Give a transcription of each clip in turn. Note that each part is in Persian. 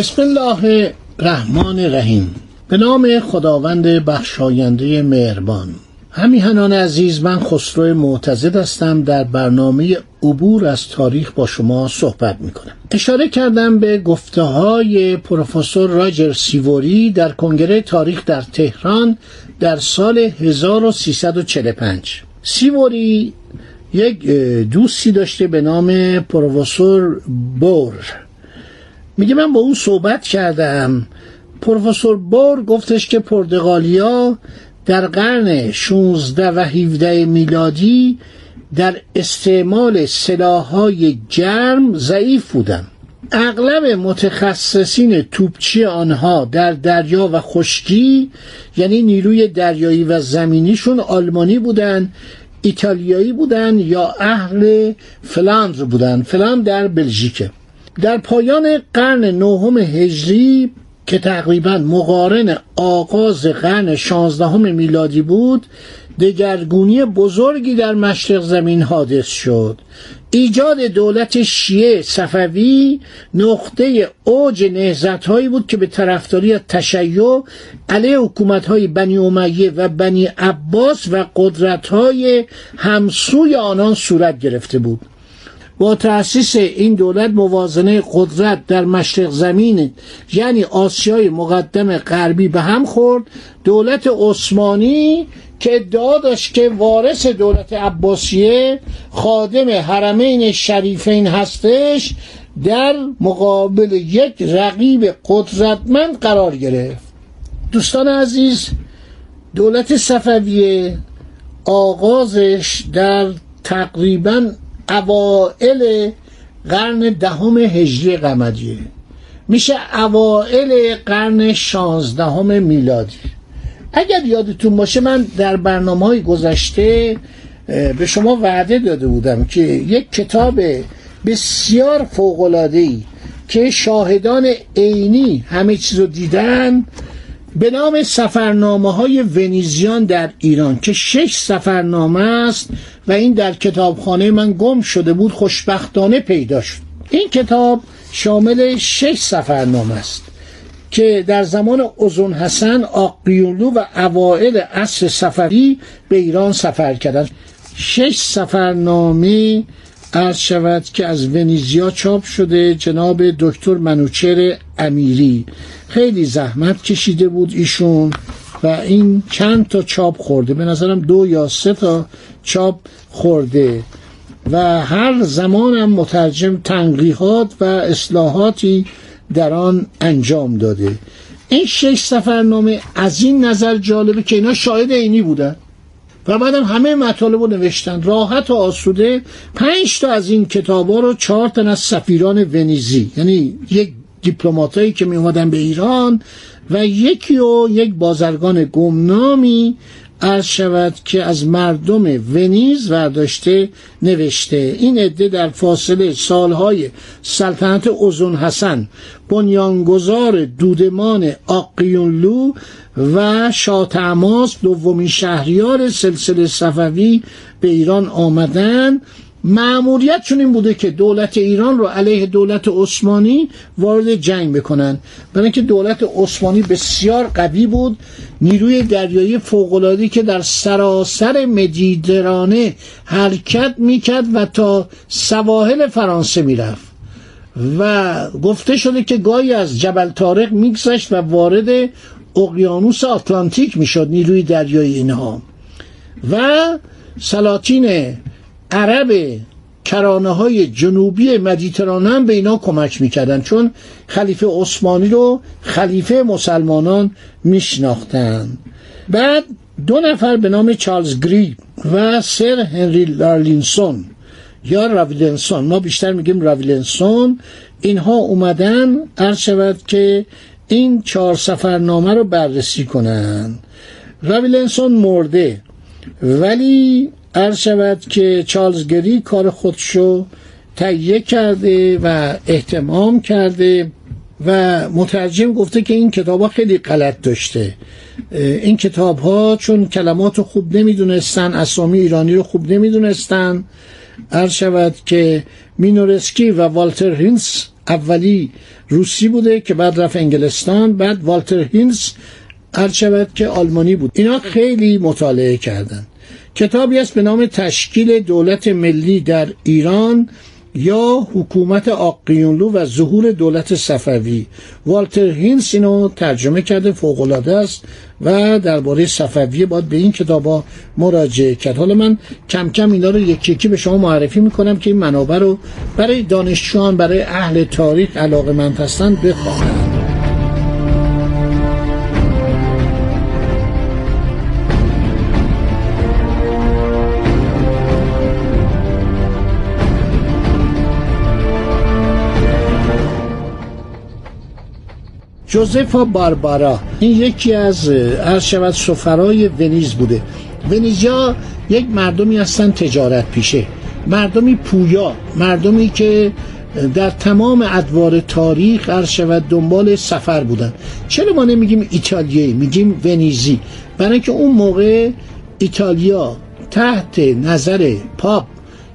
بسم الله الرحمن الرحیم. به نام خداوند بخشاینده مهربان. همیهنان عزیز من خسرو معتزد هستم. در برنامه عبور از تاریخ با شما صحبت می کنم اشاره کردم به گفته های پروفسور راجر سیوری در کنگره تاریخ در تهران در سال 1345 سیوری یک دوستی داشته به نام پروفسور بور. میگه من با اون صحبت کردم. پروفسور بور گفتش که پرتغالیا در قرن 16 و 17 میلادی در استعمال سلاحهای جرم ضعیف بودن اغلب متخصصین توپچی آنها در دریا و خشکی یعنی نیروی دریایی و زمینیشون آلمانی بودن ایتالیایی بودن یا اهل فلاندر بودن فلاندر در بلژیکه. در پایان قرن نهم هجری که تقریبا مقارن آغاز قرن شانزدهم میلادی بود دگرگونی بزرگی در مشرق زمین حادث شد. ایجاد دولت شیعه صفوی نقطه اوج نهزت هایی بود که به طرفداری تشیع علیه حکومت های بنی امیه و بنی عباس و قدرت های همسوی آنان صورت گرفته بود. با تأسیس این دولت موازنه قدرت در مشرق زمین یعنی آسیای مقدم غربی به هم خورد. دولت عثمانی که ادعا داشت که وارث دولت عباسیه خادم حرمین شریفین هستش در مقابل یک رقیب قدرتمند قرار گرفت. دوستان عزیز دولت صفویه آغازش در تقریبا اوائل قرن دهم هجری قمریه میشه اوائل قرن شانزدهم میلادی. اگر یادتون باشه من در برنامه های گذشته به شما وعده داده بودم که یک کتاب بسیار فوقلادهی که شاهدان عینی همه چیز رو دیدن به نام سفرنامه های ونیزیان در ایران که شش سفرنامه است و این در کتابخانه من گم شده بود خوشبختانه پیدا شد. این کتاب شامل شش سفرنامه است که در زمان ازون حسن آقیولو و اوائل عصر سفری به ایران سفر کردند. شش سفرنامه عرض شود که از ونیزیا چاپ شده جناب دکتر منوچر امیری. خیلی زحمت کشیده بود ایشون و این چند تا چاپ خورده. به نظرم دو یا سه تا چاپ خورده و هر زمان هم مترجم تنقیحات و اصلاحاتی در آن انجام داده. این شش سفرنامه از این نظر جالبه که اینا شاهد عینی بودن. و بعدم همه مطالب رو نوشتن. راحت و آسوده. پنج تا از این کتاب ها رو چهار تن از سفیران ونیزی. یعنی یک دیپلماتایی که می به ایران و یکی و یک بازرگان گمنامی عرض شود که از مردم ونیز ورداشته نوشته این عده در فاصله سالهای سلطنت اوزون حسن بنیانگذار دودمان آقیونلو و شاتعماس دومین شهریار سلسله صفوی به ایران آمدن معمولیتشون این بوده که دولت ایران رو علیه دولت عثمانی وارد جنگ بکنن. برای اینکه دولت عثمانی بسیار قوی بود نیروی دریایی فوق‌العاده‌ای که در سراسر مدیترانه حرکت می‌کرد و تا سواحل فرانسه می‌رفت. و گفته شده که گاهی از جبل تارق میگذشت و وارد اقیانوس آتلانتیک می‌شد نیروی دریایی اینها. و سلاطین عرب کرانه های جنوبی مدیترانه هم به اینا کمک می‌کردن چون خلیفه عثمانی رو خلیفه مسلمانان میشناختن. بعد دو نفر به نام چارلز گری و سر هنری لارلینسون یا راویلنسون. ما بیشتر میگیم راویلنسون. اینها اومدن عرض شود که این چهار سفرنامه رو بررسی کنن. راویلنسون مرده ولی عرض شود که چارلز گری کار خودشو تهیه کرده و احتمام کرده و مترجم گفته که این کتاب ها خیلی غلط داشته. این کتاب ها چون کلمات رو خوب نمی‌دونستن اسامی ایرانی رو خوب نمی‌دونستن عرض شود که مینورسکی و والتر هینس اولی روسی بوده که بعد رفت انگلستان بعد والتر هینس عرض شود که آلمانی بود. اینا خیلی مطالعه کردن. کتابی است به نام تشکیل دولت ملی در ایران یا حکومت آق‌قویونلو و ظهور دولت صفوی. والتر هینس اینو ترجمه کرده فوقالعاده است و درباره صفوی باید به این کتابا مراجعه کرد. حالا من کم کم اینا رو یکی یکی به شما معرفی می‌کنم که این منابع رو برای دانشجویان برای اهل تاریخ علاقه من هستند بخواهند جوزفا باربارا این یکی از عرض شود سفرای ونیز بوده. ونیزیا یک مردمی هستن تجارت پیشه. مردمی پویا مردمی که در تمام ادوار تاریخ عرض شود دنبال سفر بودن. چرا ما نمیگیم ایتالیایی؟ میگیم ونیزی. برای اینکه اون موقع ایتالیا تحت نظر پاپ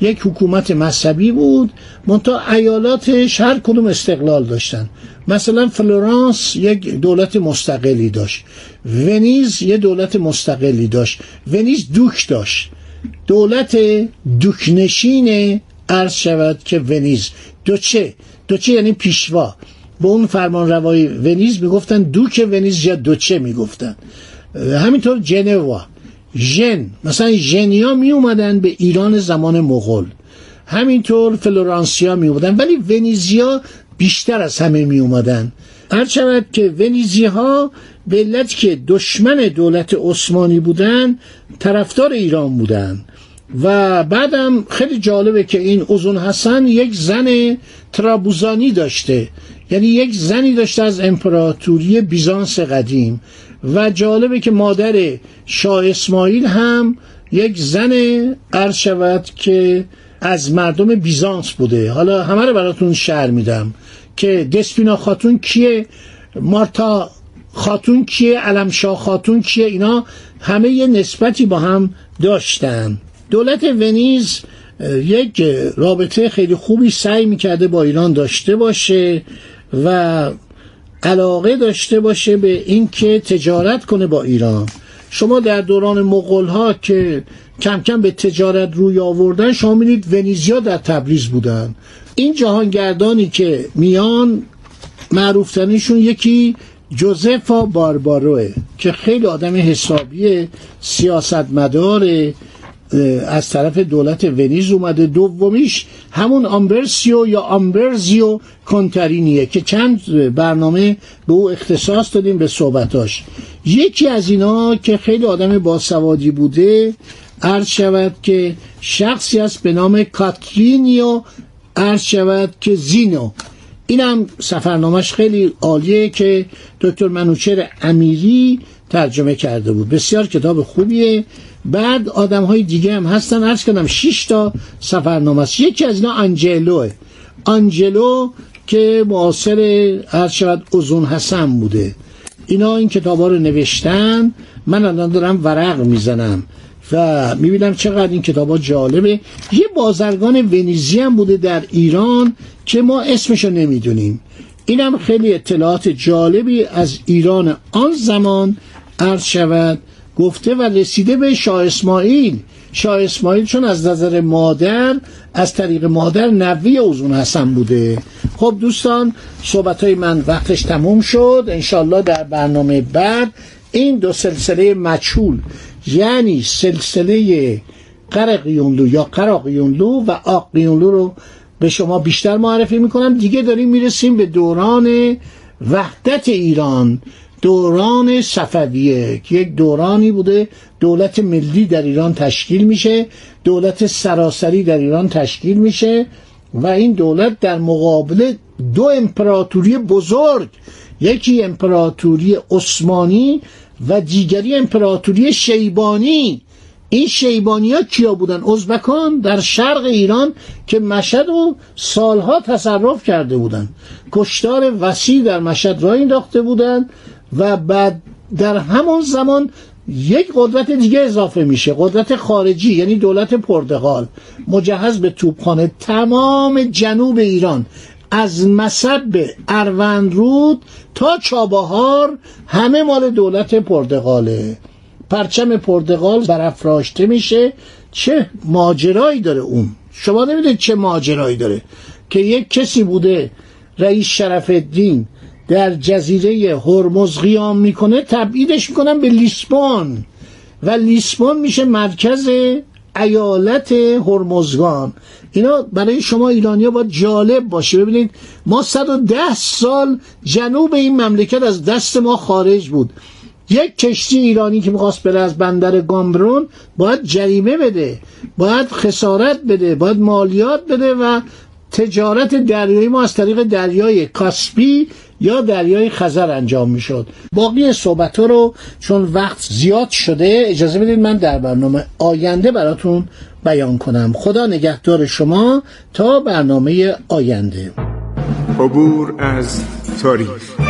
یک حکومت مذهبی بود منتها ایالاتش هر کدوم استقلال داشتن. مثلا فلورانس یک دولت مستقلی داشت. ونیز یه دولت مستقلی داشت. ونیز دوک داشت. دولت دوکنشین عرض شود که ونیز. دوچه دوچه یعنی پیشوا. به اون فرمان روای ونیز می‌گفتن دوک ونیز یا دوچه می‌گفتن. همینطور جنوا. ژن مثلا ژنیا می اومدن به ایران زمان مغول. همینطور فلورانسیا می اومدن ولی ونیزیا بیشتر از همه می اومدن هر شود که ونیزی ها به علت که دشمن دولت عثمانی بودن طرفدار ایران بودن. و بعدم خیلی جالبه که این اوزون حسن یک زن ترابوزانی داشته. یعنی یک زنی داشته از امپراتوری بیزانس قدیم. و جالبه که مادر شاه اسماعیل هم یک زن عرض شود که از مردم بیزانس بوده. حالا همه رو براتون شعر میدم که دسپینا خاتون کیه مارتا خاتون کیه علمشاه خاتون کیه؟ اینا همه یه نسبتی با هم داشتن. دولت ونیز یک رابطه خیلی خوبی سعی می‌کرده با ایران داشته باشه و علاقه داشته باشه به اینکه تجارت کنه با ایران. شما در دوران مغول ها که کم کم به تجارت روی آوردن شما می‌دید ونیزیا در تبریز بودن. این جهانگردانی که میان معروفترینشون یکی جوزفا بارباروه که خیلی آدم حسابی سیاستمداره. از طرف دولت ونیز اومده. دومیش همون آمبرسیو یا آمبرزیو کنترینیه که چند برنامه به او اختصاص دادیم به صحبتاش. یکی از اینا که خیلی آدم باسوادی بوده عرض شود که شخصی است به نام کاترینیو عرض شود که زینو. اینم سفرنامهش خیلی عالیه که دکتر منوچر امیری ترجمه کرده بود. بسیار کتاب خوبیه. بعد آدم های دیگه هم هستن. عرض کردم 6 تا سفرنامه است. یکی از اینا آنجلوه آنجلو که معاصر عرض شود اوزون حسن بوده. اینا این کتاب ها رو نوشتن. من الان دارم ورق می‌زنم و می‌بینم چقدر این کتاب ها جالبه. یه بازرگان ونیزی هم بوده در ایران که ما اسمشو نمی‌دونیم. اینم خیلی اطلاعات جالبی از ایران آن زمان عرض شود. گفته و رسیده به شاه اسماعیل. شاه اسماعیل چون از نظر مادر از طریق مادر نوی اوزون حسن بوده. خب دوستان صحبت های من وقتش تموم شد. انشالله در برنامه بعد این دو سلسله مچول یعنی سلسله قرقیونلو یا قراقیونلو و آقیونلو رو به شما بیشتر معرفی می‌کنم. دیگه داریم می‌رسیم به دوران وحدت ایران. دوران صفویه که یک دورانی بوده دولت ملی در ایران تشکیل میشه دولت سراسری در ایران تشکیل میشه و این دولت در مقابل دو امپراتوری بزرگ یکی امپراتوری عثمانی و دیگری امپراتوری شیبانی. این شیبانی ها کیا بودن؟ ازبکان در شرق ایران که مشهد و سالها تصرف کرده بودند کشتار وسیع در مشهد را انداخته بودند و بعد در همون زمان یک قدرت دیگه اضافه میشه قدرت خارجی یعنی دولت پرتغال مجهز به توپخانه تمام جنوب ایران از مصب اروندرود تا چابهار همه مال دولت پرتغاله. پرچم پرتغال برافراشته میشه. چه ماجرایی داره اون؟ شما نمی‌دونید چه ماجرایی داره. که یک کسی بوده رئیس شرف الدین در جزیره هرمز قیام می‌کنه تبعیدش می‌کنن به لیسبون و لیسبون میشه مرکز ایالت هرمزگان. اینا برای شما ایرانیا باید جالب باشه. ببینید ما 110 سال جنوب این مملکت از دست ما خارج بود. یک کشتی ایرانی که می‌خواست بره از بندر گامبرون باید جریمه بده باید خسارت بده باید مالیات بده و تجارت دریایی ما از طریق دریای کاسپی یا دریای خزر انجام می‌شد. باقی صحبت رو چون وقت زیاد شده اجازه بدید من در برنامه آینده براتون بیان کنم. خدا نگهدار شما تا برنامه آینده. عبور از تاریخ.